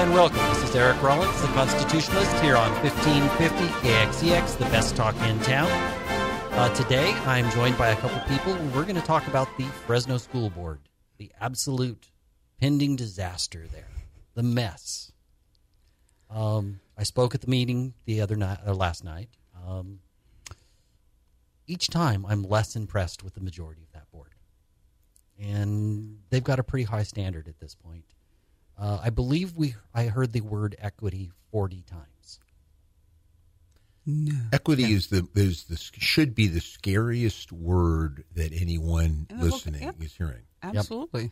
and welcome. This is Eric Rollins, the Constitutionalist, here on 1550 KXEX, the best talk in town. Uh, today, I'm joined by a couple people. We're going to talk about the Fresno School Board, the absolute pending disaster there, the mess. Um, I spoke at the meeting the other night, or last night. Um, each time, I'm less impressed with the majority of that board, and they've got a pretty high standard at this point. Uh, I believe we I heard the word equity forty times. No. Equity is the is the should be the scariest word that anyone And look, listening yep. is hearing. Absolutely.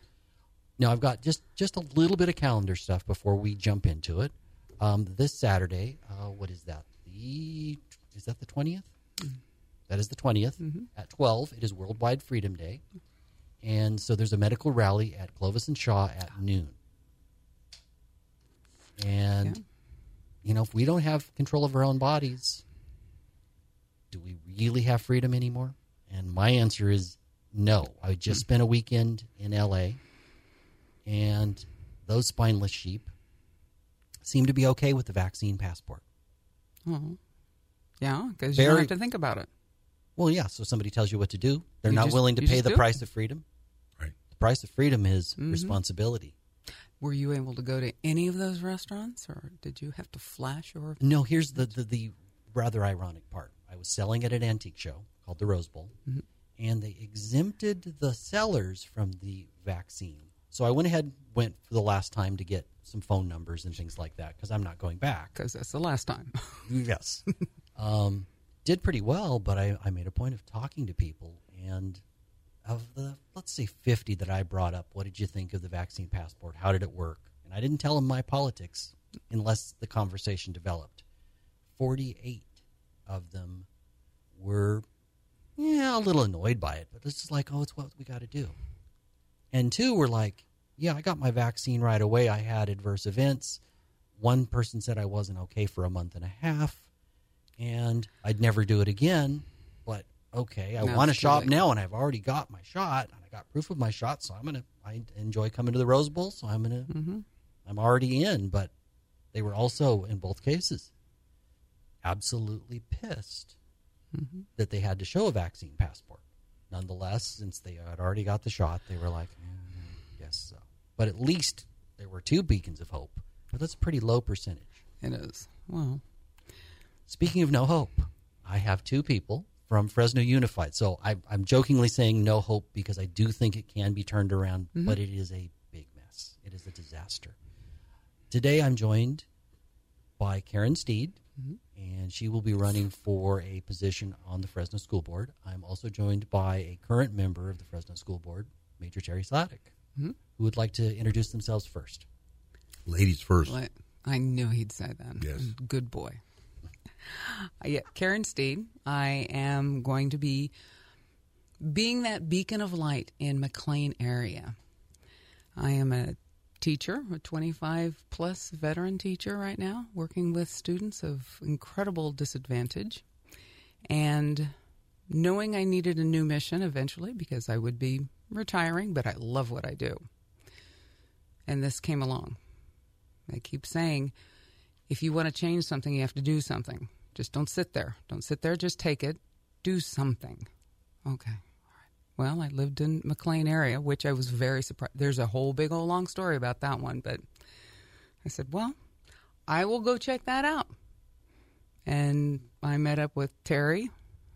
Now I've got just just a little bit of calendar stuff before we jump into it. Um, this Saturday, uh, what is that? The is that the twentieth? That is the 20th at twelve. It is Worldwide Freedom Day, and so there's a medical rally at Clovis and Shaw at noon. And Yeah. you know, if we don't have control of our own bodies, do we really have freedom anymore? And my answer is no. I just spent a weekend in LA, and those spineless sheep seem to be okay with the vaccine passport. Oh. Yeah, because you don't have to think about it. Well, yeah, so somebody tells you what to do. They're You not just- willing to pay the do it. price of freedom. Right. The price of freedom is Mm-hmm. responsibility. Were you able to go to any of those restaurants, or did you have to flash your? No, here's the, the, the rather ironic part. I was selling at an antique show called the Rose Bowl, Mm-hmm. and they exempted the sellers from the vaccine. So I went ahead, went for the last time to get some phone numbers and things like that because I'm not going back. Because that's the last time. Yes. um, did pretty well, but I, I made a point of talking to people. And of the, let's say, 50 that I brought up, what did you think of the vaccine passport? How did it work? And I didn't tell them my politics unless the conversation developed. 48 of them were, yeah, a little annoyed by it, but it's just like, oh, it's what we got to do. And two were like, yeah, I got my vaccine right away. I had adverse events. One person said I wasn't okay for a month and a half, and I'd never do it again. Okay, I Now want to shop now, and I've already got my shot, and I got proof of my shot, so I'm gonna. I enjoy coming to the Rose Bowl, so I'm gonna. mm-hmm. I'm already in. But they were also in both cases absolutely pissed Mm-hmm. that they had to show a vaccine passport. Nonetheless, since they had already got the shot, they were like, "Mm, "Yes, so." But at least there were two beacons of hope. But that's a pretty low percentage. It is. Well, Speaking of no hope, I have two people from Fresno Unified. So I, I'm jokingly saying no hope because I do think it can be turned around, mm-hmm. but it is a big mess. It is a disaster. Today I'm joined by Karen Steed, mm-hmm. and she will be running for a position on the Fresno School Board. I'm also joined by a current member of the Fresno School Board, Major Terry Slatic, mm-hmm. who would like to introduce themselves first. Ladies first. let- I knew he'd say that. Yes. Good boy. Yeah, Karen Steed. I am going to be being that beacon of light in McLane area. I am a teacher, a 25 plus veteran teacher right now, working with students of incredible disadvantage. And knowing I needed a new mission eventually because I would be retiring, but I love what I do. And this came along. I keep saying, if you want to change something, you have to do something. Just don't sit there. Don't sit there, just take it. Do something. Okay. Well, I lived in McLane area, which I was very surprised. There's a whole big old long story about that one, but I said, well, I will go check that out. And I met up with Terry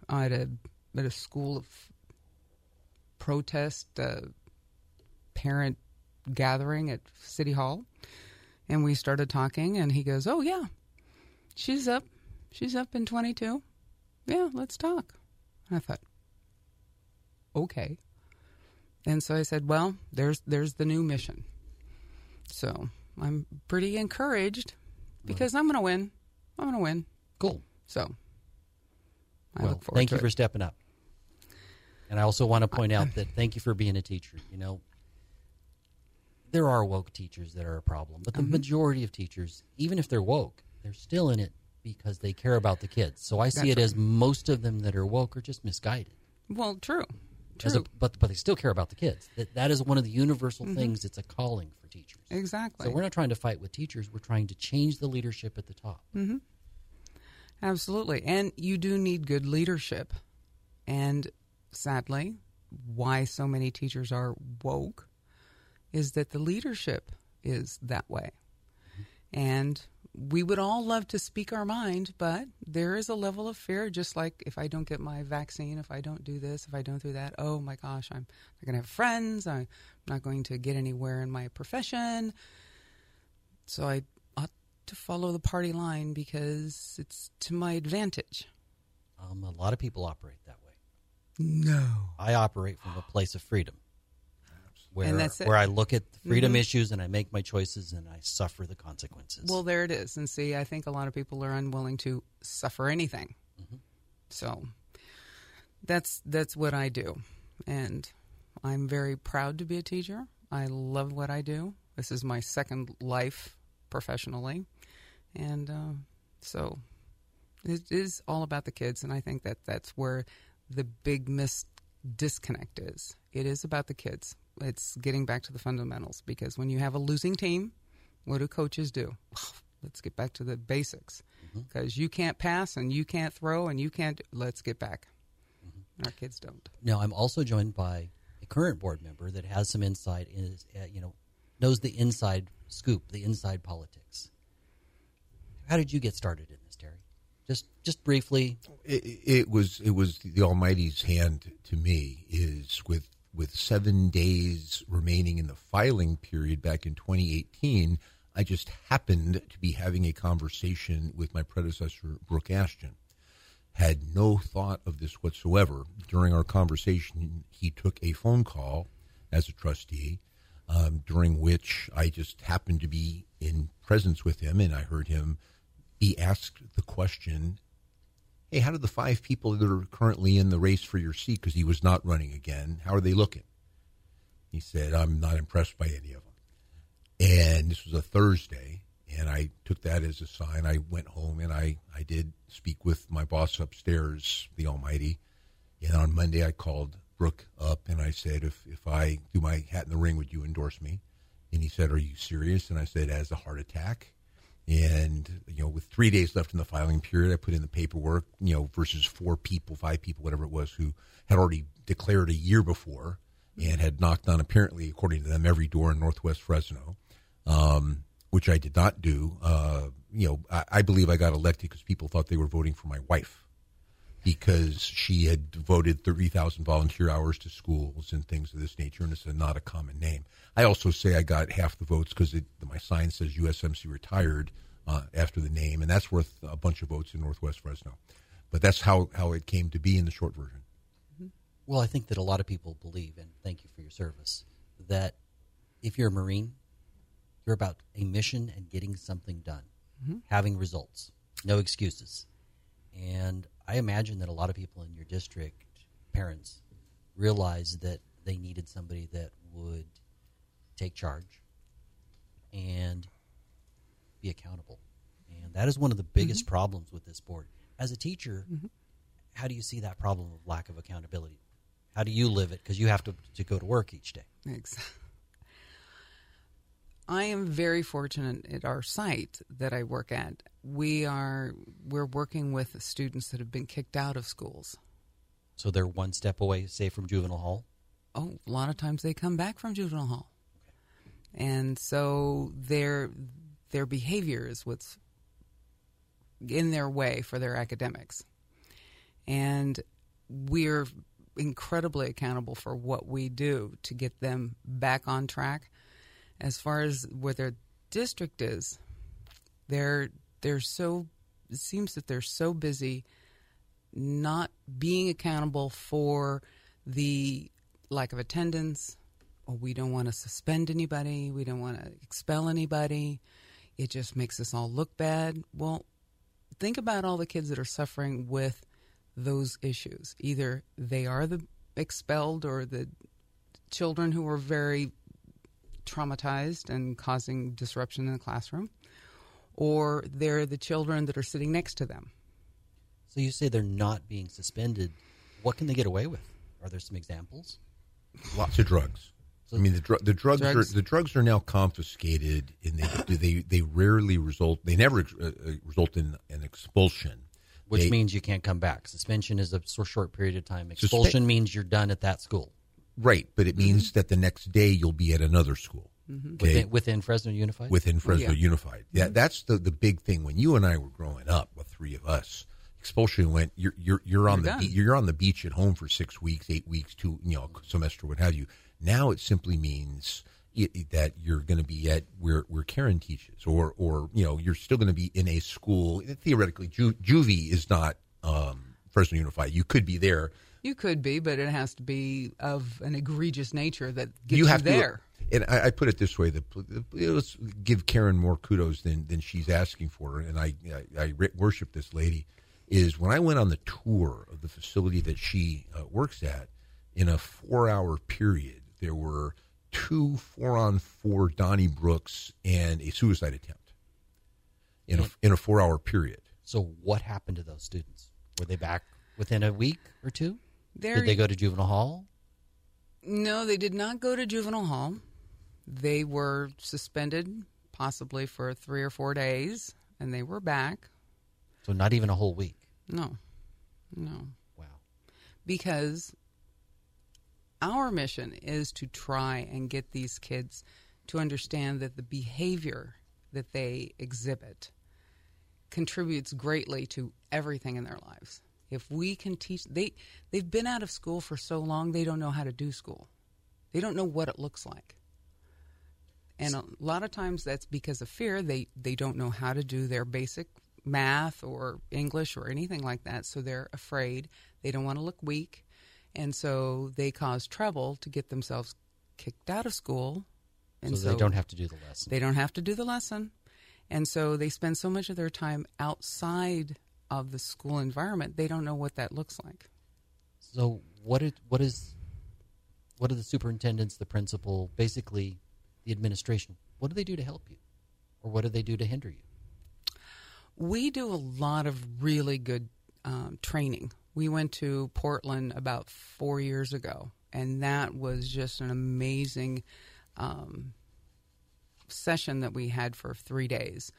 at a at a school of protest uh, parent gathering at City Hall, and we started talking. And he goes, "Oh yeah, she's up. She's up in 22. Yeah, let's talk." And I thought, okay. And so I said, "Well, there's there's the new mission." So I'm pretty encouraged because I'm going to win. I'm going to win. Cool. So I well, look forward thank you it. for stepping up. And I also want to point out that thank you for being a teacher. You know, there are woke teachers that are a problem, but the Mm-hmm. majority of teachers, even if they're woke, they're still in it because they care about the kids. So I see That's it as most of them that are woke are just misguided. well, true, true. a, but but they still care about the kids. That that is one of the universal Mm-hmm. things. It's a calling for teachers. Exactly. So we're not trying to fight with teachers. We're trying to change the leadership at the top. Mm-hmm. Absolutely. And you do need good leadership. And sadly, why so many teachers are woke is that the leadership is that way. And we would all love to speak our mind, but there is a level of fear, just like if I don't get my vaccine, if I don't do this, if I don't do that, oh my gosh, I'm not going to have friends. I'm not going to get anywhere in my profession. So I ought to follow the party line because it's to my advantage. Um, a lot of people operate that way. No. I operate from a place of freedom. Where, And that's it. where I look at the freedom Mhm. issues and I make my choices and I suffer the consequences. Well, there it is. And see, I think a lot of people are unwilling to suffer anything. So that's that's what I do, and I'm very proud to be a teacher. I love what I do. This is my second life professionally, and uh, so it is all about the kids. And I think that that's where the big mis disconnect is. It is about the kids. It's getting back to the fundamentals because when you have a losing team, what do coaches do? Let's get back to the basics because you can't pass and you can't throw and you can't. Let's get back. Our kids don't. Now, I'm also joined by a current board member that has some insight, in, uh, you know, knows the inside scoop, the inside politics. How did you get started in this, Terry? Just, just briefly. It, it was it was the Almighty's hand to me is with with seven days remaining in the filing period back in 2018. I just happened to be having a conversation with my predecessor Brooke Ashjian. Had no thought of this whatsoever. During our conversation, he took a phone call as a trustee, um, during which I just happened to be in presence with him, and I heard him. He asked the question hey, how do the five people that are currently in the race for your seat, because he was not running again, how are they looking? He said, I'm not impressed by any of them. And this was a Thursday, and I took that as a sign. I went home and I, I did speak with my boss upstairs, the Almighty. And on Monday, I called Brooke up and I said, if, if I do my hat in the ring, would you endorse me? And he said, Are you serious? And I said, As a heart attack. And you know, with three days left in the filing period, I put in the paperwork. You know, versus four people, five people, whatever it was, who had already declared a year before and had knocked on, apparently, according to them, every door in Northwest Fresno, um, which I did not do. Uh, you know, I, I believe I got elected because people thought they were voting for my wife because she had devoted 30,000 volunteer hours to schools and things of this nature, and it's a, not a common name. I also say I got half the votes because my sign says USMC retired uh, after the name, and that's worth a bunch of votes in Northwest Fresno. But that's how, how it came to be in the short version. Well, I think that a lot of people believe, and thank you for your service, that if you're a Marine, you're about a mission and getting something done, having results, no excuses. And I imagine that a lot of people in your district, parents, realized that they needed somebody that would take charge and be accountable. And that is one of the biggest mm-hmm. problems with this board. As a teacher, mm-hmm. how do you see that problem of lack of accountability? How do you live it? Because you have to, to go to work each day. Exactly. I am very fortunate at our site that I work at. We are we're working with students that have been kicked out of schools. So they're one step away, say, from juvenile hall. Oh, a lot of times they come back from juvenile hall, and so their their behavior is what's in their way for their academics, and we're incredibly accountable for what we do to get them back on track. As far as where their district is, they're they're so it seems that they're so busy not being accountable for the lack of attendance. Or we don't want to suspend anybody. We don't want to expel anybody. It just makes us all look bad. Well, think about all the kids that are suffering with those issues. Either they are the expelled or the children who are very traumatized and causing disruption in the classroom, or they're the children that are sitting next to them. So you say they're not being suspended. What can they get away with? Are there some examples? Lots of drugs. I mean, the, dr- the drugs, Drugs. are the drugs are now confiscated, and they they they rarely result. They never uh, uh, result in an expulsion. which They- means you can't come back. Suspension is a short period of time. Expulsion means you're done at that school right, but it means Mm-hmm. that the next day you'll be at another school. Okay, within, within Fresno Unified. within Fresno Yeah. Mm-hmm. Unified. Yeah, that's the the big thing. When you and I were growing up, the three of us, expulsion went. You're you're you're on You're the done. be- you're on the beach at home for six weeks, eight weeks, two you know semester, what have you. Now it simply means i i- that you're going to be at where where Karen teaches, or or you know you're still going to be in a school. Theoretically, Ju- juvie is not um, Fresno Unified. You could be there. You could be, but it has to be of an egregious nature that gets you you, have there. to and I, I put it this way: the, the, let's give Karen more kudos than than she's asking for, and I I, I worship this lady. Is when I went on the tour of the facility that she uh, works at, in a four-hour period, there were two four-on-four donnybrooks and a suicide attempt in a in a four-hour period. so what happened to those students? Were they back within a week or two? They're- Did they go to juvenile hall? No, they did not go to juvenile hall. They were suspended, possibly for three or four days, and they were back. So not even a whole week. No, no, Wow. because our mission is to try and get these kids to understand that the behavior that they exhibit contributes greatly to everything in their lives. If we can teach they they've been out of school for so long they don't know how to do school. They don't know what it looks like. And a lot of times that's because of fear. They they don't know how to do their basic math or English or anything like that, so they're afraid. They don't want to look weak, and so they cause trouble to get themselves kicked out of school. And so, they don't have to do the lesson. they don't have to do the lesson. And so they spend so much of their time outside of the school environment, they don't know what that looks like. So what it, what is what are the superintendents, the principal, basically the administration? What do they do to help you, or what do they do to hinder you? We do a lot of really good um, training. We went to Portland about four years ago, and that was just an amazing um, session that we had for three days.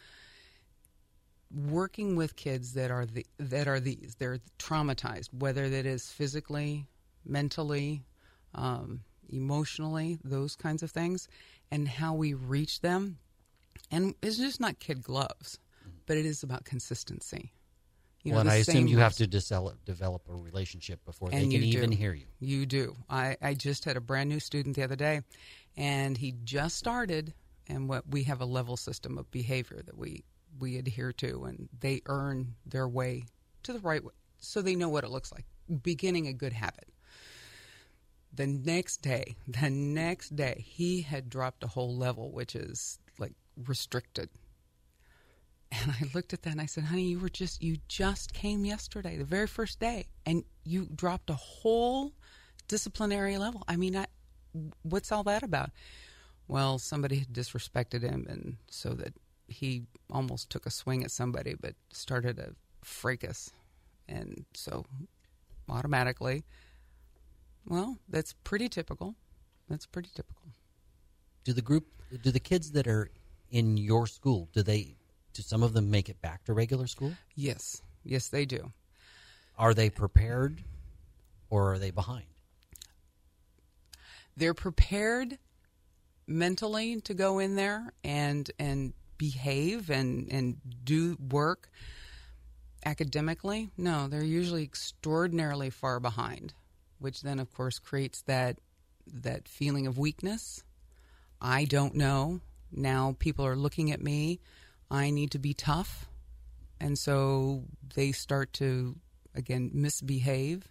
Working with kids that are the that are these, they're traumatized, whether that is physically, mentally, um, emotionally, those kinds of things, and how we reach them. And it's just not kid gloves, but it is about consistency. You well, and I assume you have to develop develop a relationship before they can even do. hear you. You do. I, I just had a brand new student the other day, and he just started. And what we have a level system of behavior that we we adhere to, and they earn their way to the right way, so they know what it looks like. Beginning a good habit. The next day, the next day, he had dropped a whole level, which is like restricted. And I looked at that and I said, "Honey, you were just you just came yesterday, the very first day, and you dropped a whole disciplinary level. I mean, I, what's all that about?" Well, somebody had disrespected him, and so that he almost took a swing at somebody, but started a fracas, and so automatically, well, that's pretty typical. That's pretty typical. Do the group, do the kids that are in your school, do they, do some of them make it back to regular school? Yes, yes, they do. Are they prepared, or are they behind? they're prepared mentally to go in there and and behave and and do work academically no they're usually extraordinarily far behind which then of course creates that that feeling of weakness. I don't know. Now people are looking at me. I need to be tough. And so they start to again misbehave.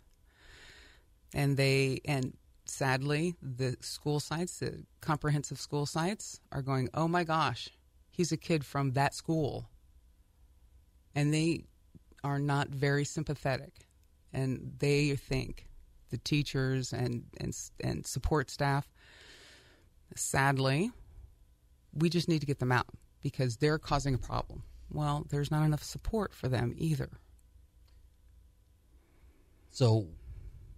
And they and sadly the school sites the comprehensive school sites are going oh my gosh he's a kid from that school. And they are not very sympathetic. And they think the teachers and and and support staff sadly we just need to get them out because they're causing a problem. Well there's not enough support for them either. So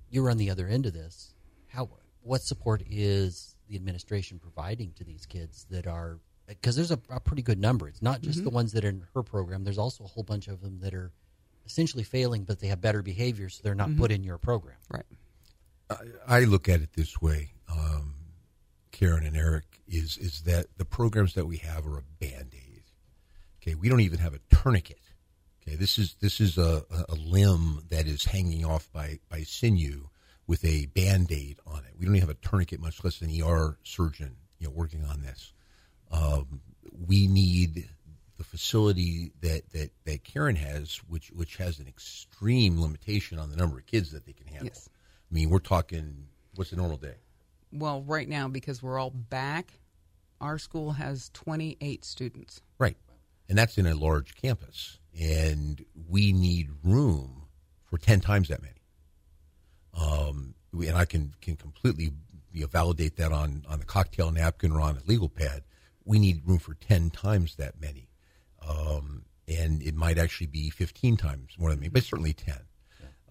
you're on the other end of this. How what support is the administration providing to these kids that are because there's a, a, pretty good number. It's not just mm-hmm. the ones that are in her program. There's also a whole bunch of them that are essentially failing, but they have better behavior, so they're not mm-hmm. put in your program. Right. I, I look at it this way, um, Karen and Eric, is is that the programs that we have are a band aid. Okay, we don't even have a tourniquet. Okay, this is this is a, a limb that is hanging off by by sinew with a band aid on it. We don't even have a tourniquet, much less an ER surgeon, you know, working on this. Um, we need the facility that, that, that Karen has, which which has an extreme limitation on the number of kids that they can handle. Yes. I mean, we're talking what's a normal day? Well, right now because we're all back, our school has 28 students. Right, and that's in a large campus, and we need room for 10 times that many. Um, and I can can completely you know, validate that on on the cocktail napkin or on a legal pad. We need room for ten times that many, um, and it might actually be fifteen times more than me, but certainly ten.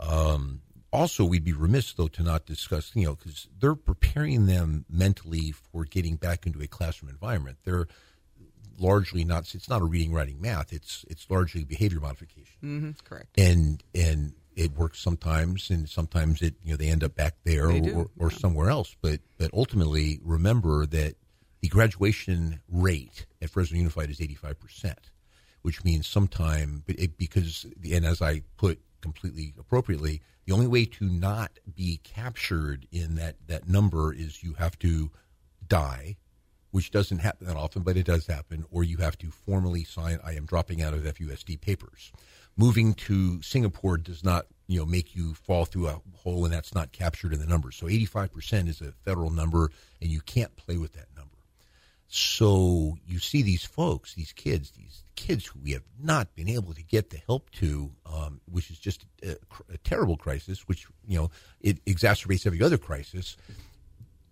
Um, also, we'd be remiss though to not discuss, you know, because they're preparing them mentally for getting back into a classroom environment. They're largely not. It's not a reading, writing, math. It's it's largely behavior modification. Mm-hmm, correct. And and it works sometimes, and sometimes it you know they end up back there or, or yeah. somewhere else. But but ultimately, remember that the graduation rate at Fresno Unified is eighty five percent, which means sometime it, because and as I put completely appropriately, the only way to not be captured in that that number is you have to die which doesn't happen that often, but it does happen, or you have to formally sign, I am dropping out of FUSD papers moving to Singapore does not you know make you fall through a hole, and that's not captured in the numbers. So 85% is a federal number, and you can't play with that. So you see these folks, these kids, these kids who we have not been able to get the help to, um, which is just a, a, terrible crisis, which you know it exacerbates every other crisis.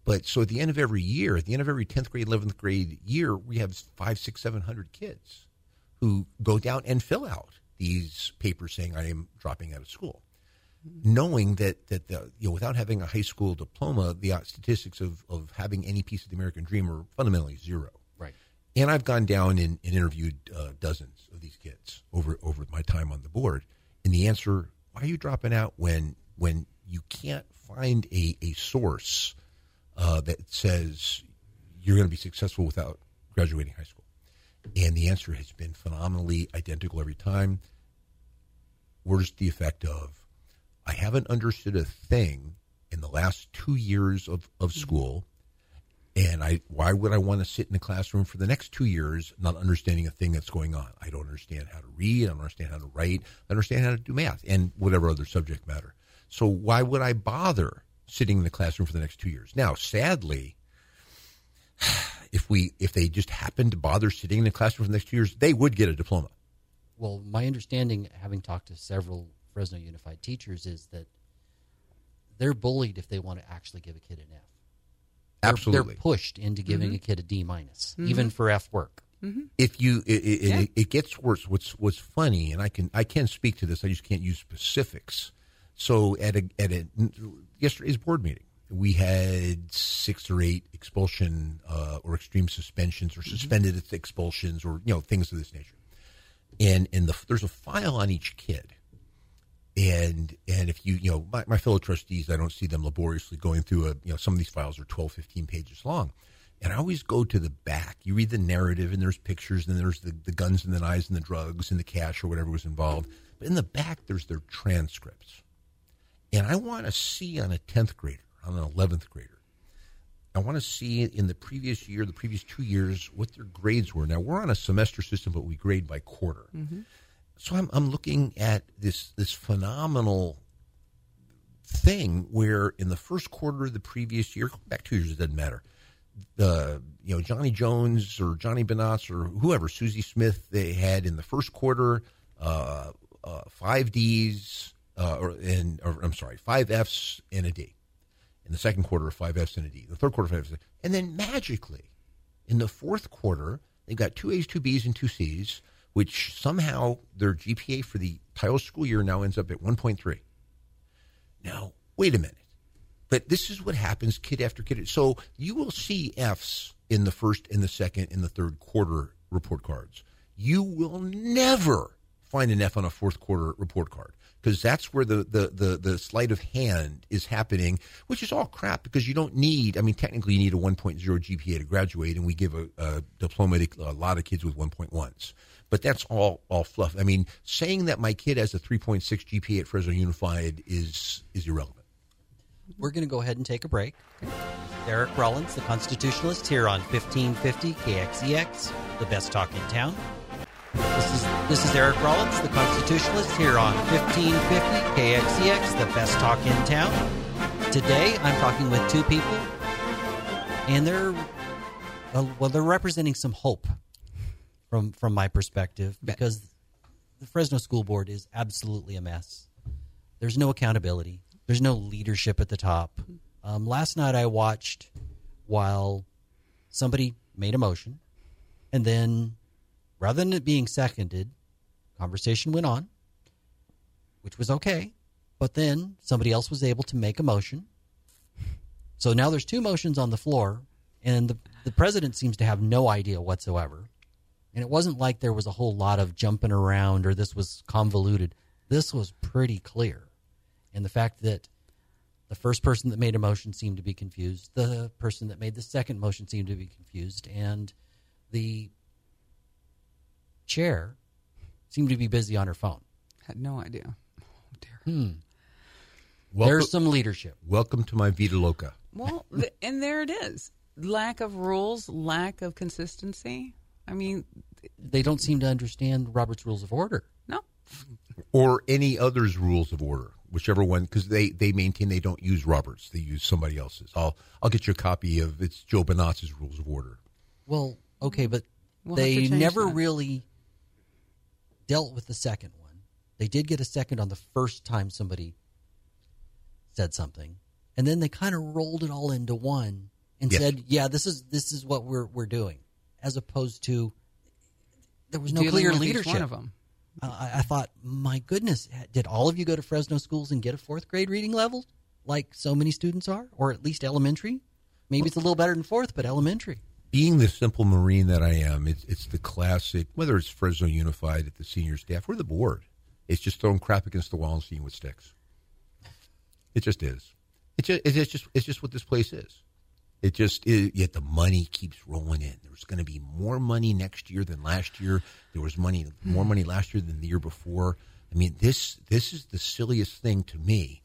But so at the end of every year, at the end of every tenth grade, eleventh grade year, we have five, six, seven hundred kids who go down and fill out these papers saying I am dropping out of school, knowing that that the, you know without having a high school diploma, the statistics of of having any piece of the American dream are fundamentally zero. Right. And I've gone down and, and interviewed uh, dozens of these kids over over my time on the board, and the answer: Why are you dropping out when when you can't find a a source uh, that says you're going to be successful without graduating high school? And the answer has been phenomenally identical every time. Where's the effect of, I haven't understood a thing in the last two years of, of mm-hmm. school. And I, why would I want to sit in the classroom for the next two years not understanding a thing that's going on? I don't understand how to read. I don't understand how to write. I understand how to do math and whatever other subject matter. So why would I bother sitting in the classroom for the next two years? Now, sadly, if we if they just happened to bother sitting in the classroom for the next two years, they would get a diploma. Well, my understanding, having talked to several Fresno Unified teachers, is that they're bullied if they want to actually give a kid an F. They're, Absolutely, they're pushed into giving mm-hmm. a kid a D minus, mm-hmm. even for F work. Mm-hmm. If you, it, it, yeah. it, it, gets worse. What's what's funny, and I can I can speak to this. I just can't use specifics. So at a at a yesterday's board meeting, we had six or eight expulsion uh, or extreme suspensions or mm-hmm. suspended mm-hmm. expulsions or you know things of this nature. And and the, there's a file on each kid. And and if you you know my, my fellow trustees, I don't see them laboriously going through a you know some of these files are 12, 15 pages long. And I always go to the back. You read the narrative, and there's pictures, and there's the, the guns and the knives and the drugs and the cash or whatever was involved. But in the back, there's their transcripts. And I want to see on a 10th grader on an 11th grader. I want to see in the previous year, the previous two years, what their grades were. Now we're on a semester system, but we grade by quarter. Mm-hmm. So I'm, I'm looking at this this phenomenal thing where in the first quarter of the previous year, back two years, it doesn't matter. The you know Johnny Jones or Johnny Benatz or whoever Susie Smith they had in the first quarter uh, uh, five D's uh, or and or, I'm sorry five F's and a D in the second quarter, five Fs and a D. The third quarter, five Fs. And then magically, in the fourth quarter, they've got two A's, two B's, and two C's, which somehow their GPA for the title school year now ends up at 1.3. Now, wait a minute. but this is what happens kid after kid. So you will see Fs in the first, in the second, in the third quarter report cards. You will never find an F on a fourth quarter report card because that's where the, the, the, the sleight of hand is happening, which is all crap because you don't need, I mean, technically you need a 1.0 GPA to graduate, and we give a, a diploma to a lot of kids with 1.1s. But that's all all fluff. I mean, saying that my kid has a 3.6 GPA at Fresno Unified is is irrelevant. We're going to go ahead and take a break. Eric Rollins, the constitutionalist, here on 1550 KXEX, the best talk in town. This is this is Eric Rollins, the constitutionalist, here on 1550 KXEX, the best talk in town. Today, I'm talking with two people, and they're well, they're representing some hope from from my perspective because the Fresno School Board is absolutely a mess. There's no accountability. There's no leadership at the top. Um, last night I watched while somebody made a motion, and then rather than it being seconded, conversation went on, which was okay. But then somebody else was able to make a motion. So now there's two motions on the floor, and the, the president seems to have no idea whatsoever. And it wasn't like there was a whole lot of jumping around or this was convoluted. This was pretty clear. And the fact that the first person that made a motion seemed to be confused, the person that made the second motion seemed to be confused, and the chair seemed to be busy on her phone. Had no idea. Oh dear. Hmm. Welcome, There's some leadership. welcome to my Vita Loca. Well, th- and there it is. Lack of rules, lack of consistency. I mean, They don't seem to understand Robert's Rules of Order. no. or any other's rules of order, whichever one, because they, they maintain they don't use Roberts, they use somebody else's. I'll I'll get you a copy of it's Joe Bonazz's rules of order. Well, okay, but We'll they never that. really dealt with the second one. They did get a second on the first time somebody said something, and then they kind of rolled it all into one and Yes. said, "Yeah, this is this is what we're we're doing," as opposed to there was no Dealing clear with leadership. one of them. Uh, I, I thought, my goodness, did all of you go to Fresno schools and get a fourth grade reading level like so many students are, or at least elementary? Maybe it's a little better than fourth, but elementary. Being the simple Marine that I am, it's it's the classic. Whether it's Fresno Unified at the senior staff or the board, it's just throwing crap against the wall and seeing what sticks. It just is. It just it's just it's just what this place is. It just is, yet the money keeps rolling in. There's going to be more money next year than last year. There was money more hmm. money last year than the year before. I mean, this this is the silliest thing to me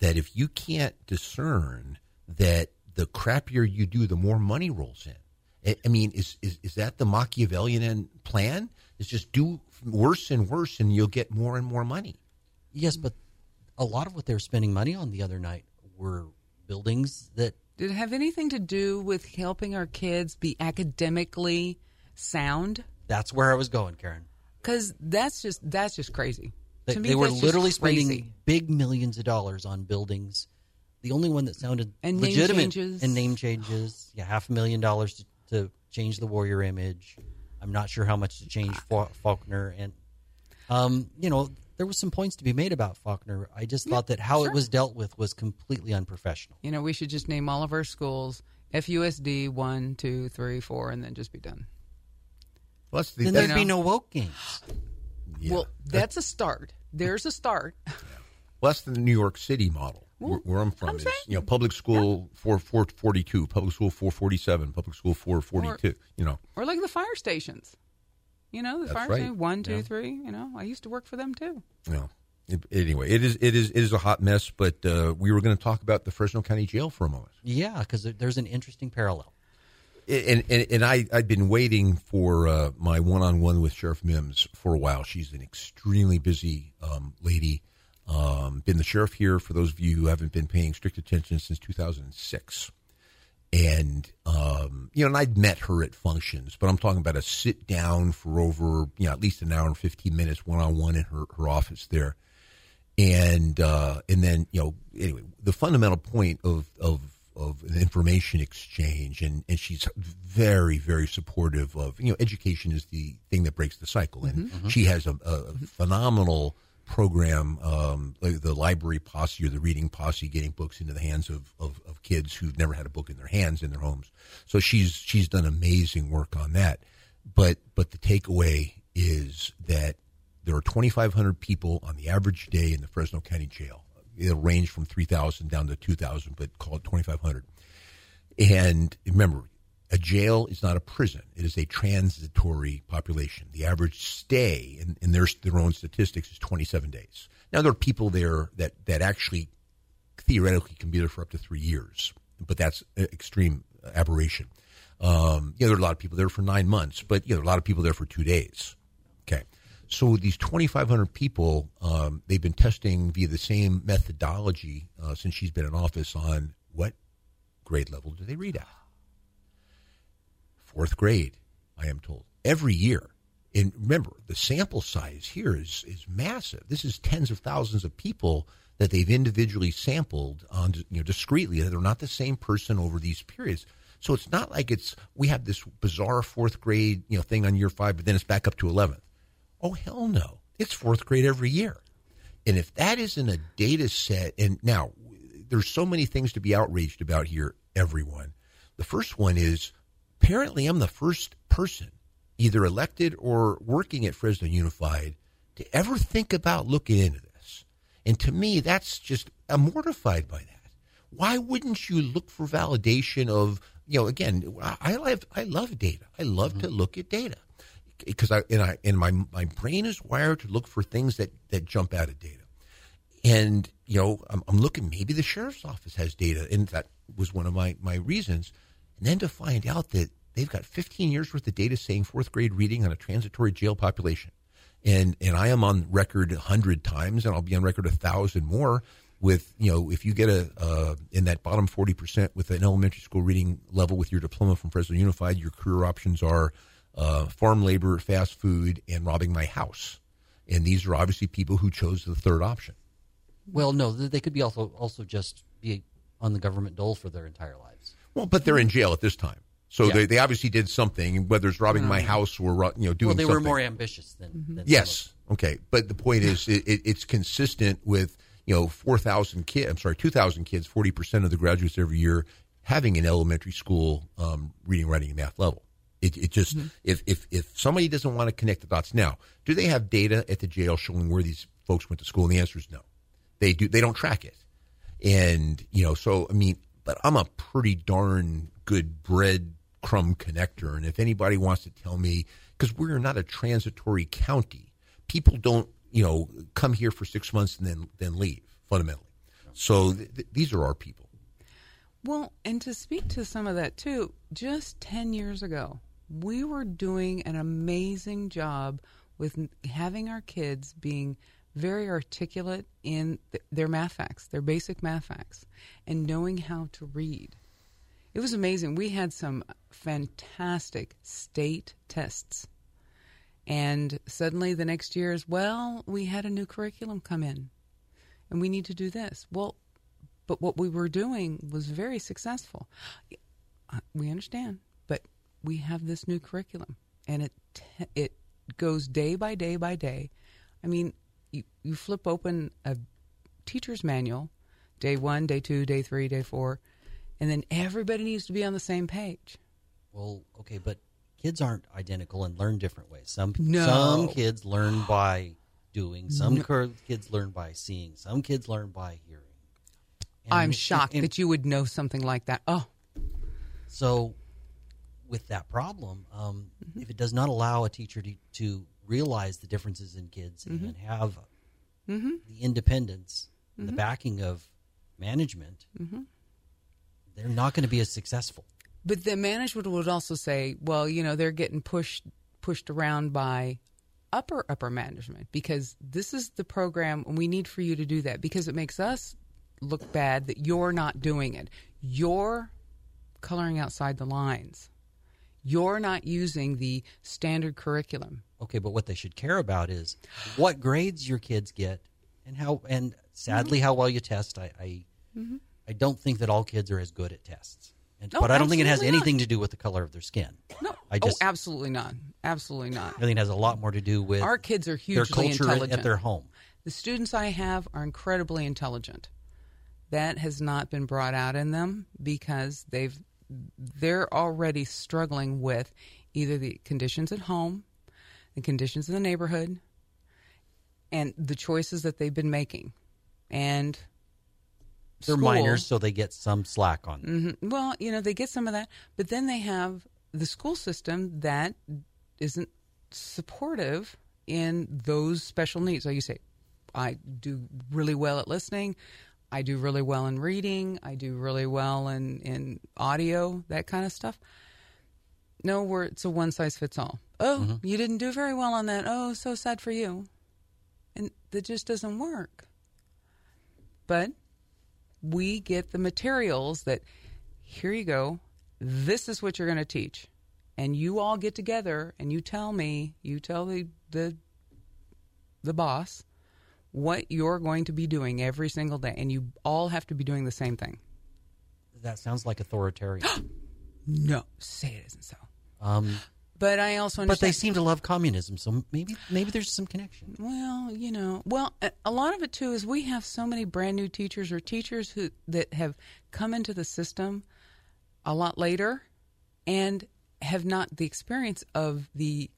that if you can't discern that the crappier you do, the more money rolls in. I- I mean, is, is is that the Machiavellian plan? Is just do worse and worse, and you'll get more and more money. Yes, but a lot of what they were spending money on the other night were buildings that Did it have anything to do with helping our kids be academically sound? that's where I was going, Karen. Because that's just that's just crazy. They, to me, they were literally spending big millions of dollars on buildings. The only one that sounded And legitimate changes. and name changes, yeah, half a million dollars to, to change the warrior image. I'm not sure how much to change Fa- Faulkner, and um, you know, there was some points to be made about Faulkner. I just thought that how sure. it was dealt with was completely unprofessional. You know, we should just name all of our schools FUSD one, two, three, four, and then just be done. Well, the, Then there'd be know. no woke games. yeah. Well, that's a start. There's a start. Well, that's the New York City model. Well, where, where I'm from I'm is saying- you know public school four four forty two, public school four forty seven, public school four forty two. You know, Or like the fire stations. You know, the That's fire right. station one, two, Yeah. three. You know, I used to work for them too. you know. It- Anyway, it is it is it is a hot mess. But uh, we were going to talk about the Fresno County Jail for a moment. Yeah, because there's an interesting parallel. and and, and I I've been waiting for uh, my one on one with Sheriff Mims for a while. She's an extremely busy um, lady. Um, been the sheriff here for those of you who haven't been paying strict attention since 2006. And um, you know, and I'd met her at functions, but I'm talking about a sit down for over you know at least an hour and 15 minutes one on one in her her office there. And uh, and then you know anyway the fundamental point of of of an information exchange and and she's very very supportive of you know education is the thing that breaks the cycle. And she has a, a phenomenal program, um, the, the library posse or the reading posse, getting books into the hands of, of, of kids who've never had a book in their hands in their homes. So she's she's done amazing work on that. But but the takeaway is that there are 2,500 people on the average day in the Fresno County Jail. It'll range from 3,000 down to 2,000, but call it 2,500. And remember, a jail is not a prison. It is a transitory population. The average stay in, in their, their own statistics is 27 days. Now, there are people there that, that actually theoretically can be there for up to three years, but that's extreme aberration. Um, you know, there are a lot of people there for nine months, but you know, there are a lot of people there for two days. Okay. So these 2,500 people, um, they've been testing via the same methodology uh, since she's been in office on what grade level do they read at? Fourth grade, I am told, every year. And remember, the sample size here is, is massive. This is tens of thousands of people that they've individually sampled on, you know, discreetly. They're not the same person over these periods. So it's not like it's we have this bizarre fourth grade you know thing on year five, but then it's back up to eleventh. Oh hell no! It's fourth grade every year, and if that isn't a data set, and now there's so many things to be outraged about here, everyone. The first one is apparently I'm the first person, either elected or working at Fresno Unified, to ever think about looking into this. And to me, that's just I'm mortified by that. Why wouldn't you look for validation of you know, again, I love I love data. I love mm-hmm. to look at data because I and I and my my brain is wired to look for things that that jump out of data. And you know, I'm, I'm looking. Maybe the sheriff's office has data, and that was one of my my reasons. And then to find out that they've got 15 years worth of data saying fourth grade reading on a transitory jail population, and and I am on record a hundred times, and I'll be on record a thousand more with you know if you get a uh, in that bottom 40% with an elementary school reading level with your diploma from Fresno Unified your career options are uh, farm labor fast food and robbing my house. And these are obviously people who chose the third option. Well no they could be also also just be on the government dole for their entire lives well but they're in jail at this time so yeah. they, they obviously did something whether it's robbing my house or you know doing something. well they something. were more ambitious than, mm-hmm. than yes okay but the point is it, it, it's consistent with you know, 4,000 kids, I'm sorry, 2,000 kids, 40% of the graduates every year having an elementary school um, reading, writing, and math level. It, it just, mm-hmm. if, if, if somebody doesn't want to connect the dots now, do they have data at the jail showing where these folks went to school? And the answer is no. They do, they don't track it. And, you know, so, I mean, but I'm a pretty darn good breadcrumb connector. And if anybody wants to tell me, because we're not a transitory county, people don't you know, come here for six months and then then leave. Fundamentally, so th- th- these are our people. Well, and to speak to some of that too, just ten years ago, we were doing an amazing job with having our kids being very articulate in th- their math facts, their basic math facts, and knowing how to read. It was amazing. We had some fantastic state tests and suddenly the next year is, well, we had a new curriculum come in and we need to do this. Well, but what we were doing was very successful. We understand, but we have this new curriculum and it it goes day by day by day. I mean, you, flip open a teacher's manual, day one, day two, day three, day four, and then everybody needs to be on the same page. Well, okay, but kids aren't identical and learn different ways. Some no. some kids learn by doing. Some no. kids learn by seeing. Some kids learn by hearing. And, I'm shocked and, and, that you would know something like that. Oh, so with that problem, um, mm-hmm. if it does not allow a teacher to, to realize the differences in kids mm-hmm. and have mm-hmm. the independence and the mm-hmm. backing of management, mm-hmm. they're not going to be as successful. But the management would also say, well, you know, they're getting pushed pushed around by upper upper management because this is the program and we need for you to do that because it makes us look bad that you're not doing it. You're coloring outside the lines. You're not using the standard curriculum. Okay, but what they should care about is what grades your kids get and how and sadly mm-hmm. how well you test. I I, mm-hmm. I don't think that all kids are as good at tests. And, but I don't think it has anything not. to do with the color of their skin. No, I just, oh, absolutely not. Absolutely not. I think it has a lot more to do with our kids are hugely their culture intelligent. at their home. The students I have are incredibly intelligent. That has not been brought out in them because they've they're already struggling with either the conditions at home, the conditions in the neighborhood, and the choices that they've been making. And They're school- minors, so they get some slack on. them. Mhm. Well, you know, they get some of that, but then they have the school system that isn't supportive in those special needs. Like you say, I do really well at listening. I do really well in reading. I do really well in, in audio, that kind of stuff. No, where it's a one size fits all. Oh, mm-hmm. you didn't do very well on that. Oh, so sad for you. And that just doesn't work. But we get the materials that here you go this is what you're going to teach and you all get together and you tell me you tell the the the boss what you're going to be doing every single day and you all have to be doing the same thing That sounds like authoritarian. no say it isn't so um, but i also but they seem to love communism, so maybe maybe there's some connection. Well, you know, well, a- a lot of it too is we have so many brand new teachers or teachers who that have come into the system a lot later and have not the experience of the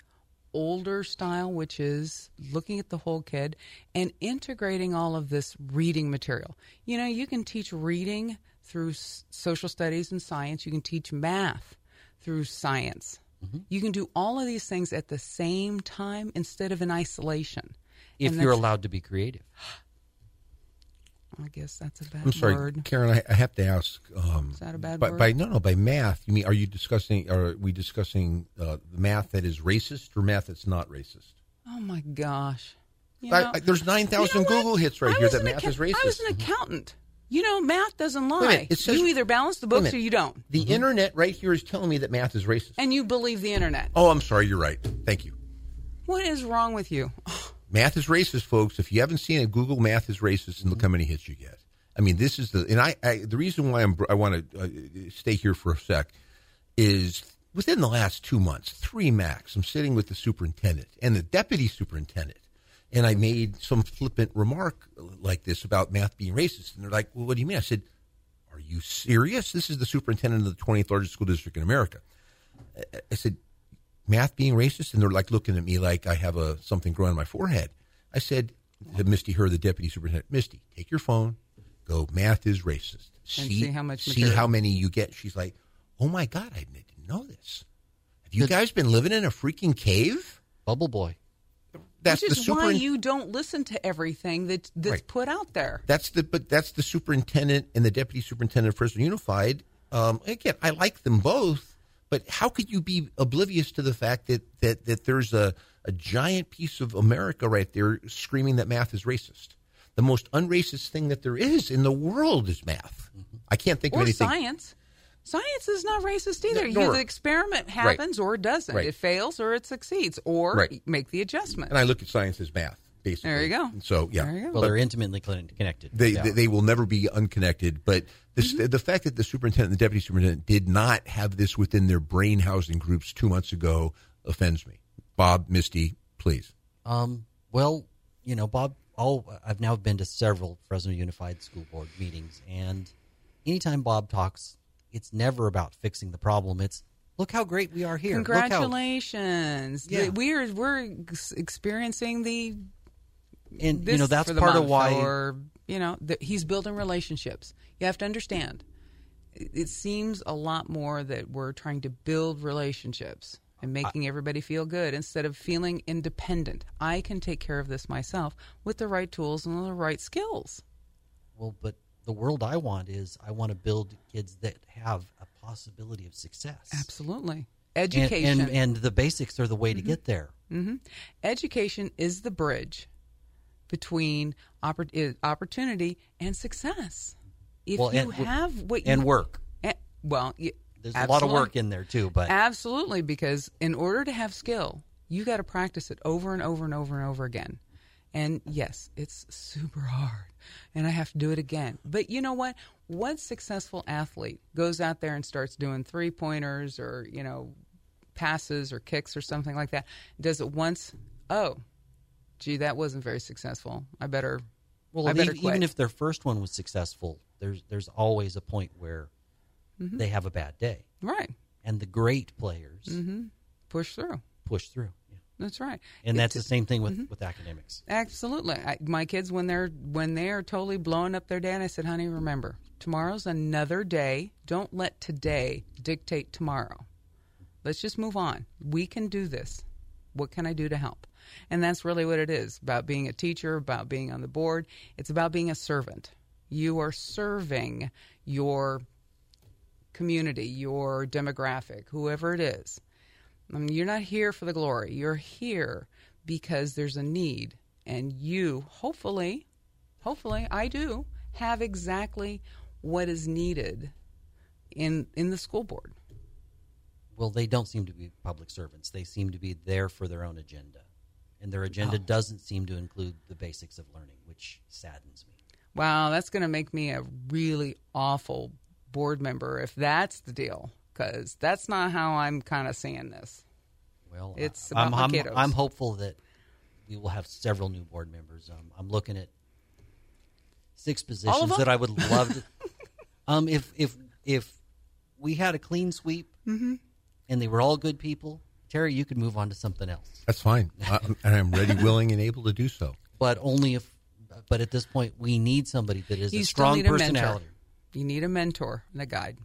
older style, which is looking at the whole kid and integrating all of this reading material. You know, you can teach reading through s- social studies and science. You can teach math through science. Mm-hmm. You can do all of these things at the same time instead of in isolation. If And you're allowed to be creative. I guess that's a bad I'm sorry, word. Karen. I, I have to ask. Um, Is that a bad by, word? by no, no. By math, you mean are you discussing? Are we discussing uh, the math that is racist or math that's not racist? Oh my gosh. I- I- there's nine thousand You know? Google hits right here that math is racist. I was an accountant. You know, math doesn't lie. minute, says- you either balance the books or you don't. The internet right here is telling me that math is racist. And you believe the internet. oh, I'm sorry. You're right. Thank you. What is wrong with you? Math is racist, folks. If you haven't seen it, Google math is racist, and look how many hits you get. I mean, this is the and I, I the reason why I'm I want to uh, stay here for a sec is within the last two months, three max. I'm sitting with the superintendent and the deputy superintendent, and I made some flippant remark like this about math being racist, and they're like, "Well, what do you mean?" I said, "Are you serious? This is the superintendent of the 20th largest school district in America." I- I said, math being racist? And they're like looking at me like I have a something growing on my forehead. I said to Misty, her, the deputy superintendent, Misty, take your phone, go, math is racist. And see how much see material. how many you get. She's like, oh my God, I didn't know this. Have you guys been living in a freaking cave? Bubble boy. That's Which the is super. why you don't listen to everything that, that's Right. put out there. That's the but that's the superintendent and the deputy superintendent of Fresno Unified. Um, again, I like them both, but how could you be oblivious to the fact that that that there's a a giant piece of America right there screaming that math is racist? The most unracist thing that there is in the world is math. I can't think of Or anything. science. Science is not racist either. No, nor- the experiment happens or it doesn't. Right. It fails or it succeeds, or Right. make the adjustment. And I look at science as math, basically. There you go. So yeah, There you go. Well, they're intimately connected. they, Yeah. they they will never be unconnected. But this, Mm-hmm. the fact that the superintendent and the deputy superintendent did not have this within their brain housing groups two months ago offends me. Bob, Misty, please. Um, well, you know, Bob. Oh, I've now been to several Fresno Unified School Board meetings, and anytime Bob talks, it's never about fixing the problem. It's look how great we are here. Look how- Congratulations! Yeah. We're we're experiencing the and this you know that's part of why. or you know the, he's building relationships. You have to understand. It, it seems a lot more that we're trying to build relationships and making everybody feel good instead of feeling independent. I can take care of this myself with the right tools and the right skills. Well, but the world I want is I want to build kids that have a possibility of success. Absolutely, education. and and the basics are the way Mm-hmm. to get there. education is the bridge between oppor- uh, opportunity and success. If Well, you and- have what you And work. eh, well, y- There's a lot of work in there too, but Absolutely, because in order to have skill, you got to practice it over and over and over and over again. And yes, it's super hard, and I have to do it again. But you know what? What successful athlete goes out there and starts doing three pointers or you know passes or kicks or something like that? Does it once? Oh, gee, that wasn't very successful. I better. Well, I better even quit. if their first one was successful, there's there's always a point where Mm-hmm. they have a bad day, Right. and the great players Mm-hmm. Push through. push through. Yeah. That's right. And that's the same thing with Mm-hmm. with academics. Absolutely. I, my kids, when they're when they are totally blowing up their day, and I said, "Honey, remember, tomorrow's another day. Don't let today dictate tomorrow. Let's just move on. We can do this. What can I do to help?" And that's really what it is about being a teacher, about being on the board. It's about being a servant. You are serving your community, your demographic, whoever it is. I mean, you're not here for the glory. You're here because there's a need, and you, hopefully, hopefully, I do have exactly what is needed in in the school board. Well, they don't seem to be public servants. They seem to be there for their own agenda, and their agenda Oh. doesn't seem to include the basics of learning, which saddens me. Wow, that's going to make me a really awful board member if that's the deal, because that's not how I'm kind of seeing this. Well, It's I'm, I'm. I'm hopeful that we will have several new board members. Um, I'm looking at six positions that I would love to. um, if if if we had a clean sweep Mm-hmm. And they were all good people, Terry, you could move on to something else. That's fine. I, and I'm ready, willing, and able to do so. But only if. But at this point, we need somebody that is You a strong need a mentor. personality. You need a mentor and a guide.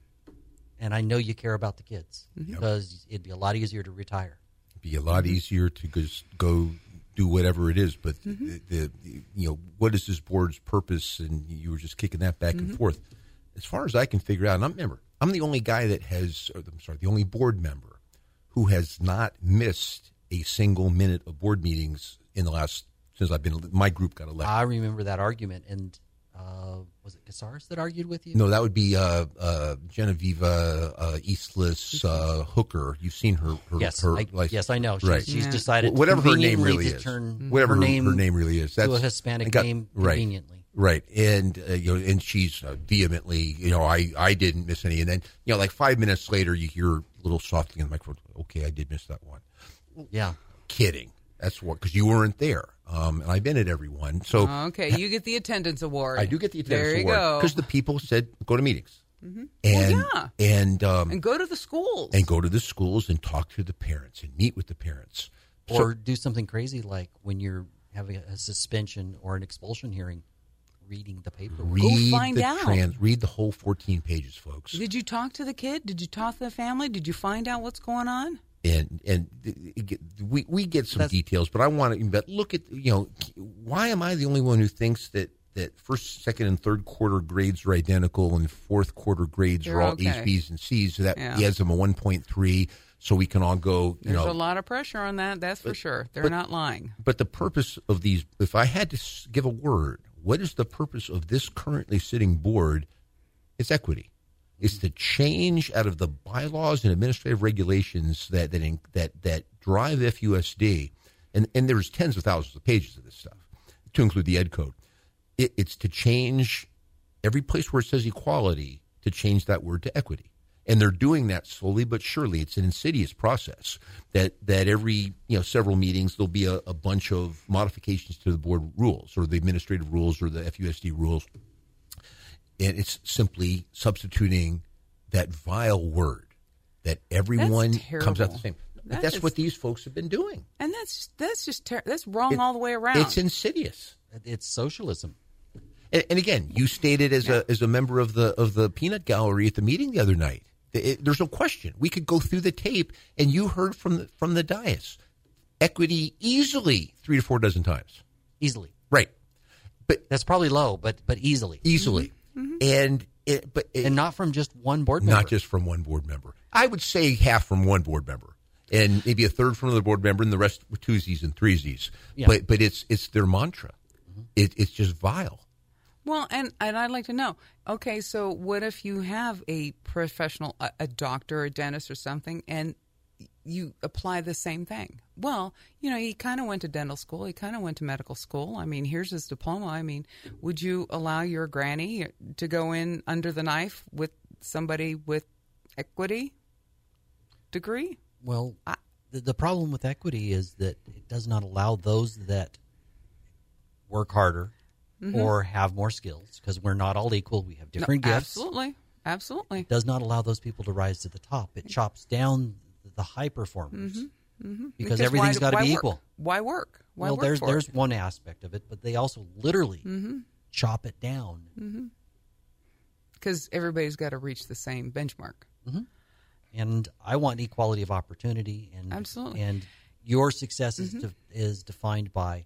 And I know you care about the kids Mm-hmm. because it'd be a lot easier to retire. be a lot easier to just go do whatever it is. But Mm-hmm. the, the, you know, what is this board's purpose? And you were just kicking that back Mm-hmm. and forth. As far as I can figure out, and I'm remember, I'm the only guy that has, or I'm sorry, the only board member who has not missed a single minute of board meetings in the last since I've been. My group got elected. I remember that argument, and uh, was it Cazares that argued with you? no, that would be uh, uh, Genoveva uh, Islas uh, Hooker. You've seen her. her Yes, her I, license. yes, I know. She's, Right. she's Yeah. decided whatever her name really to is, turn whatever her name, her name really is, that's to a Hispanic got- name right. conveniently. Right, and uh, you know, and she's uh, vehemently, you know, I I didn't miss any, and then you know, like five minutes later, you hear a little softly in the microphone. Okay, I did miss that one. Yeah, Kidding. That's what because you weren't there, um, and I've been at every one, so Okay, you get the attendance award. I do get the attendance There you award because the people said go to meetings, and yeah. and um, and go to the schools. and go to the schools and talk to the parents and meet with the parents. So- or do something crazy like when you're having a suspension or an expulsion hearing, reading the paper. read find the out. trans, read the whole fourteen pages, folks. Did you talk to the kid? Did you talk to the family? Did you find out what's going on? and and we we get some That's- details, but I want to. But look at you know, why am I the only one who thinks that that first, second, and third quarter grades are identical, and fourth quarter grades They're are all okay. A's, B's, and C's? So that Yeah. gives them a one point three, so we can all go. You There's know, a lot of pressure on that. That's for sure. They're but- not lying. but the purpose of these, if I had to give a word, what is the purpose of this currently sitting board? It's equity. It's to change out of the bylaws and administrative regulations that that that that drive FUSD, and and there's tens of thousands of pages of this stuff, to include the Ed Code. It, it's to change every place where it says equality to change that word to equity. And they're doing that slowly but surely. It's an insidious process that, that every you know several meetings there'll be a, a bunch of modifications to the board rules or the administrative rules or the FUSD rules, and it's simply substituting that vile word that everyone comes out the same. But That that's is- what these folks have been doing. And that's that's just ter- that's wrong It- all the way around. It's insidious. It's socialism. And, and again, you stated as a as a member of the of the peanut gallery at the meeting the other night. It- there's no question. We could go through the tape, and you heard from the, from the dais, equity easily three to four dozen times. Easily. Right, but That's probably low, but but easily. easily, mm-hmm. Mm-hmm. and it, but it, And not from just one board member. not just from one board member. I would say half from one board member, and maybe a third from another board member, and the rest were twosies and threesies. Yeah. But but it's it's their mantra. Mm-hmm. It, it's just vile. Well, and and I'd like to know. Okay, so what if you have a professional, a, a doctor, a dentist, or something, and you apply the same thing? Well, you know, he kind of went to dental school. He kind of went to medical school. I mean, here's his diploma. I mean, would you allow your granny to go in under the knife with somebody with equity degree? Well, the, the problem with equity is that it does not allow those that work harder or have more skills because we're not all equal. We have different Mm-hmm. No, gifts. Absolutely. Absolutely. Does not allow those people to rise to the top. It chops down the high performers because, everything's got to be work? equal. Why work? Why well, work there's there's it? one aspect of it, but they also literally Mm-hmm. chop it down. because everybody's got to reach the same benchmark. And I want equality of opportunity, and Absolutely. Mm-hmm. And your success is, de- is defined by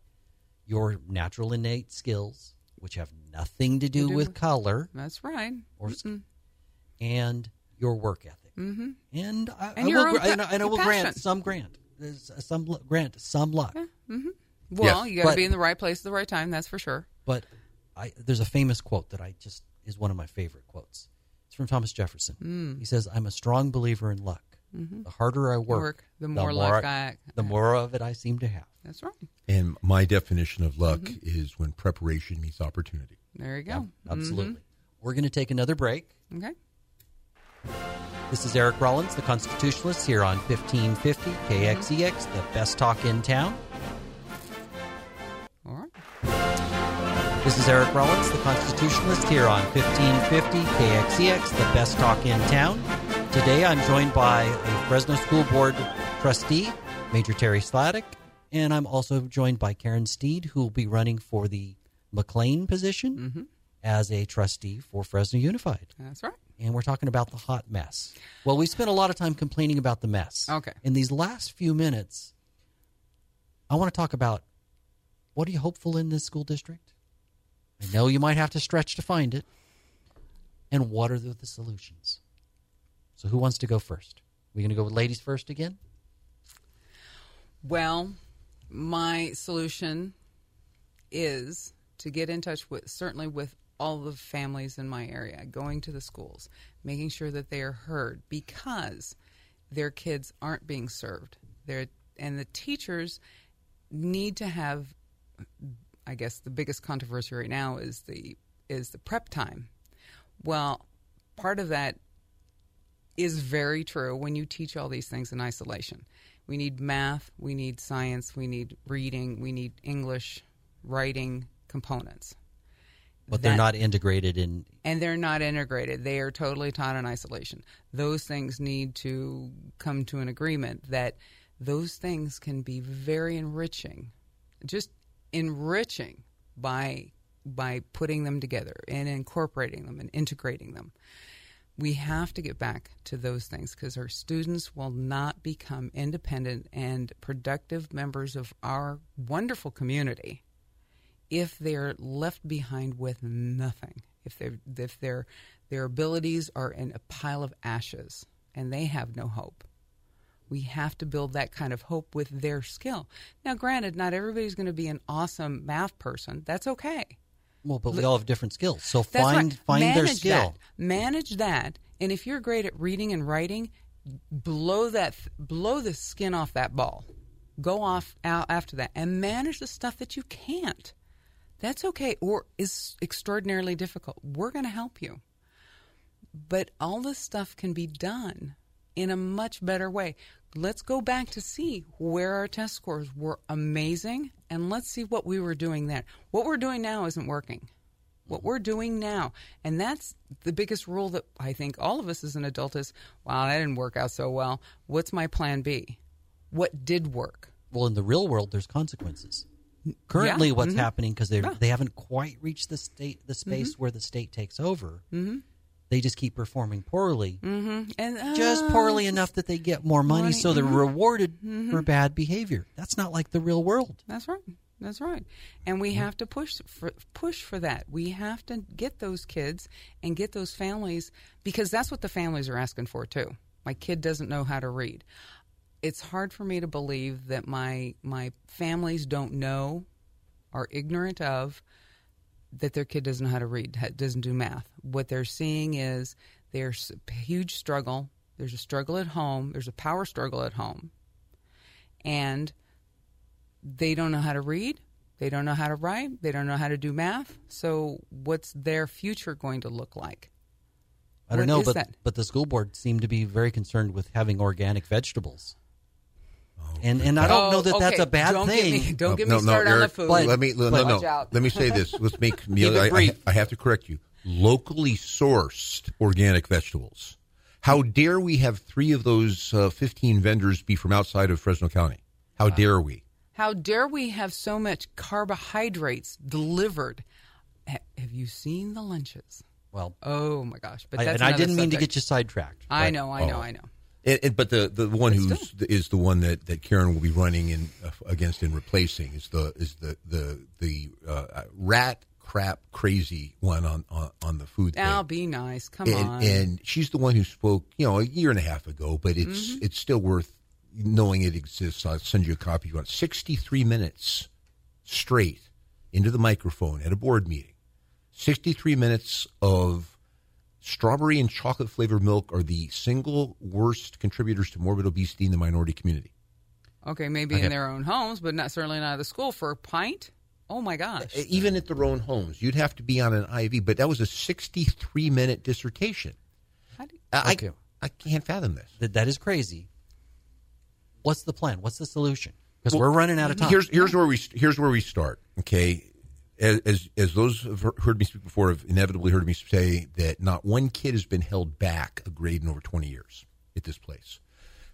your natural innate skills, which have nothing to do do with with- color That's right. or s- and your work ethic. Mm-hmm. And I, And I will, gra- pa- and I, and I will grant some grant, some grant some luck. Well, Yes. you got to be in the right place at the right time. That's for sure. But I, there's a famous quote that I just is one of my favorite quotes. It's from Thomas Jefferson. Mm. He says, "I'm a strong believer in luck. The harder I work, Mm-hmm. Work, the more luck I- the more of it I seem to have." That's right. And my definition of luck Mm-hmm. is when preparation meets opportunity. There you go. Yeah, absolutely. We're going to take another break. Okay. This is Eric Rollins, the Constitutionalist, here on 1550 KXEX, the best talk in town. All right. This is Eric Rollins, the Constitutionalist, here on 1550 KXEX, the best talk in town. Today I'm joined by a Fresno School Board trustee, Major Terry Slatic, and I'm also joined by Karen Steed, who will be running for the McLane position mm-hmm. as a trustee for Fresno Unified. That's right. And we're talking about the hot mess. Well, we spent a lot of time complaining about the mess. Okay. In these last few minutes, I want to talk about what are you hopeful in this school district? I know you might have to stretch to find it. And what are the, the solutions? So, who wants to go first? we going to go with ladies first again? Well, my solution is to get in touch with certainly with all the families in my area, going to the schools, making sure that they are heard because their kids aren't being served. They're, and the teachers need to have I guess the biggest controversy right now is the is the prep time. Well, part of that is very true when you teach all these things in isolation. We need math, we need science, we need reading, we need English, writing components. But they're not integrated in. and they're not integrated. They are totally taught in isolation. Those things need to come to an agreement that those things can be very enriching, just enriching by by putting them together and incorporating them and integrating them. We have to get back to those things because our students will not become independent and productive members of our wonderful community if they're left behind with nothing, if if their their abilities are in a pile of ashes and they have no hope. We have to build that kind of hope with their skill. Now, granted, not everybody's going to be an awesome math person. That's okay. Well, but we all have different skills. So That's find right. find their skill. That. Manage that, and if you're great at reading and writing, blow that blow the skin off that ball. Go off out after that, and manage the stuff that you can't. That's okay, or is extraordinarily difficult. We're going to help you, but all this stuff can be done in a much better way. Let's go back to see where our test scores were amazing, and let's see what we were doing then. What we're doing now isn't working what we're doing now. And that's the biggest rule that I think all of us as an adult is, wow, that didn't work out so well. What's my plan B? What did work? Well, in the real world, there's consequences. Currently, Yeah, what's mhm. happening because they Yeah. they haven't quite reached the state the space where the state takes over. Mm-hmm. They just keep performing poorly, Mm-hmm. And uh, just poorly enough that they get more money, money, so they're mhm. rewarded for bad behavior. That's not like the real world. That's right. That's right. And we have to push for push for that. We have to get those kids and get those families because that's what the families are asking for too. My kid doesn't know how to read. It's hard for me to believe that my my families don't know are ignorant of that their kid doesn't know how to read, doesn't do math. What they're seeing is there's a huge struggle. There's a struggle at home. There's a power struggle at home. And they don't know how to read. They don't know how to write. They don't know how to do math. So, what's their future going to look like? I don't What know, but that? but the school board seemed to be very concerned with having organic vegetables. And and I don't know that Oh, that's a bad don't Get thing. me, don't No, get no, me no, started on the food. But- Let me no, but- no, Watch. Let me say this. Let's make me. I, I. I have to correct you. Locally sourced organic vegetables. How dare we have three of those uh, fifteen vendors be from outside of Fresno County? How dare we? How dare we have so much carbohydrates delivered? Ha- have you seen the lunches? Well, Oh my gosh! But I, and I didn't mean to get you sidetracked. I know, I know, oh. I know. And, and, but the, the one who's the one that, that Karen will be running in uh, against and replacing is the is the the the uh, rat crap crazy one on on, on the food thing. Now be nice. Come and, on. and she's the one who spoke, you know, a year and a half ago. But it's Mm-hmm. it's still worth knowing it exists. I'll send you a copy you want. Sixty three minutes straight into the microphone at a board meeting. Sixty three minutes of strawberry and chocolate flavored milk are the single worst contributors to morbid obesity in the minority community. okay, maybe Okay. in their own homes, but not certainly not at the school for a pint. Oh my gosh! Even at their own homes, you'd have to be on an IV. But that was a sixty three minute dissertation. How do you- I, Okay. I can't fathom this. That that is crazy. What's the plan? What's the solution? Because we're running out of time. Here's here's where we here's where we start. Okay, as as, as those have heard me speak before have inevitably heard me say that not one kid has been held back a grade in over twenty years at this place.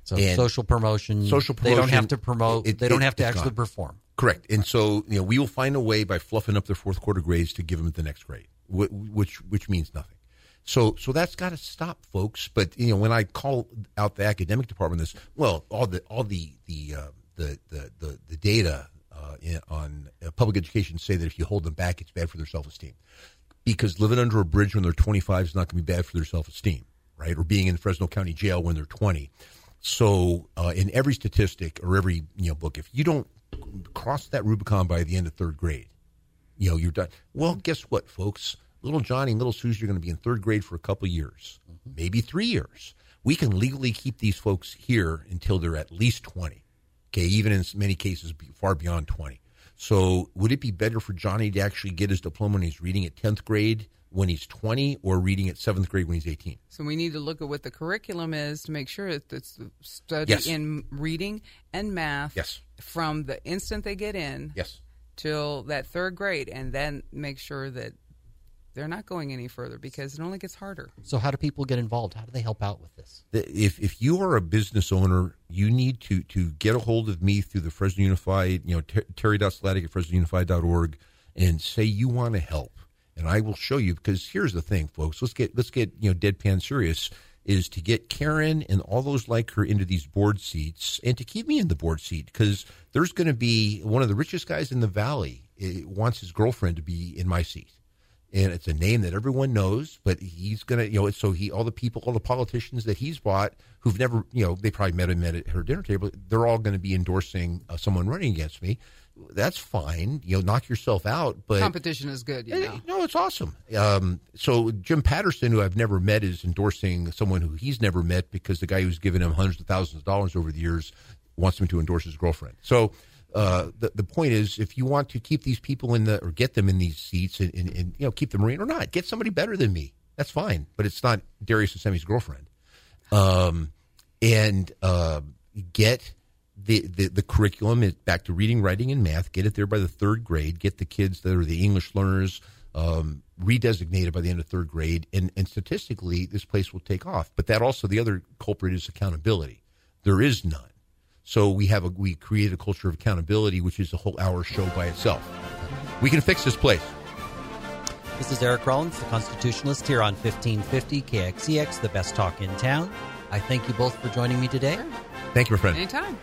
so and- social promotion. Social promotion, They don't have to promote. it- they don't it- have to actually gone. perform. Correct. And so, you know, we will find a way by fluffing up their fourth quarter grades to give them the next grade, which which means nothing. So so that's got to stop, folks. But you know, when I call out the academic department, this well, all the all the the uh, the, the the the data uh, in, on uh, public education say that if you hold them back, it's bad for their self esteem. Because living under a bridge when they're 25 is not going to be bad for their self esteem, right? Or being in Fresno County Jail when they're 20. So, uh, in every statistic or every you know book, if you don't cross that Rubicon by the end of third grade, you know you're done. Well, guess what, folks? Little Johnny and little Susie are going to be in third grade for a couple years, maybe three years. We can legally keep these folks here until they're at least twenty. Okay, even in many cases, far beyond twenty. So, would it be better for Johnny to actually get his diploma when he's reading at tenth grade when he's twenty, or reading at seventh grade when he's eighteen? So we need to look at what the curriculum is to make sure that it's study Yes. in reading and math Yes. from the instant they get in Yes. till that third grade, and then make sure that they're not going any further because it only gets harder. So how do people get involved? How do they help out with this? if if you are a business owner, you need to to get a hold of me through the Fresno Unified, you know, ter- terry.slatic at fresnounified.org and say you want to help. And I will show you because here's the thing, folks. Let's get let's get, you know, deadpan serious is to get Karen and all those like her into these board seats and to keep me in the board seat because there's going to be one of the richest guys in the valley eh, wants his girlfriend to be in my seat and it's a name that everyone knows. But he's gonna, you know, so he all the people, all the politicians that he's bought, who've never, you know, they probably met him at her dinner table. They're all going to be endorsing uh, someone running against me. That's fine, you know, knock yourself out. But Competition is good, you know. no, it's awesome. Um, so Jim Patterson, who I've never met, is endorsing someone who he's never met because the guy who's given him hundreds of thousands of dollars over the years wants him to endorse his girlfriend. So uh, the the point is, if you want to keep these people in the or get them in these seats and, and, and you know keep them in or not, get somebody better than me. That's fine, but it's not Darius Assemi's girlfriend. Um, and uh, get the, the, the curriculum back to reading, writing, and math. Get it there by the third grade. Get the kids that are the English learners um, redesignated by the end of third grade. And, and statistically, this place will take off. But that also, the other culprit is accountability. There is none. So we have a we create a culture of accountability, which is a whole hour show by itself. We can fix this place. This is Eric Rollins, the Constitutionalist, here on 1550 KXEX, the best talk in town. I thank you both for joining me today. Thank you, my friend. Anytime.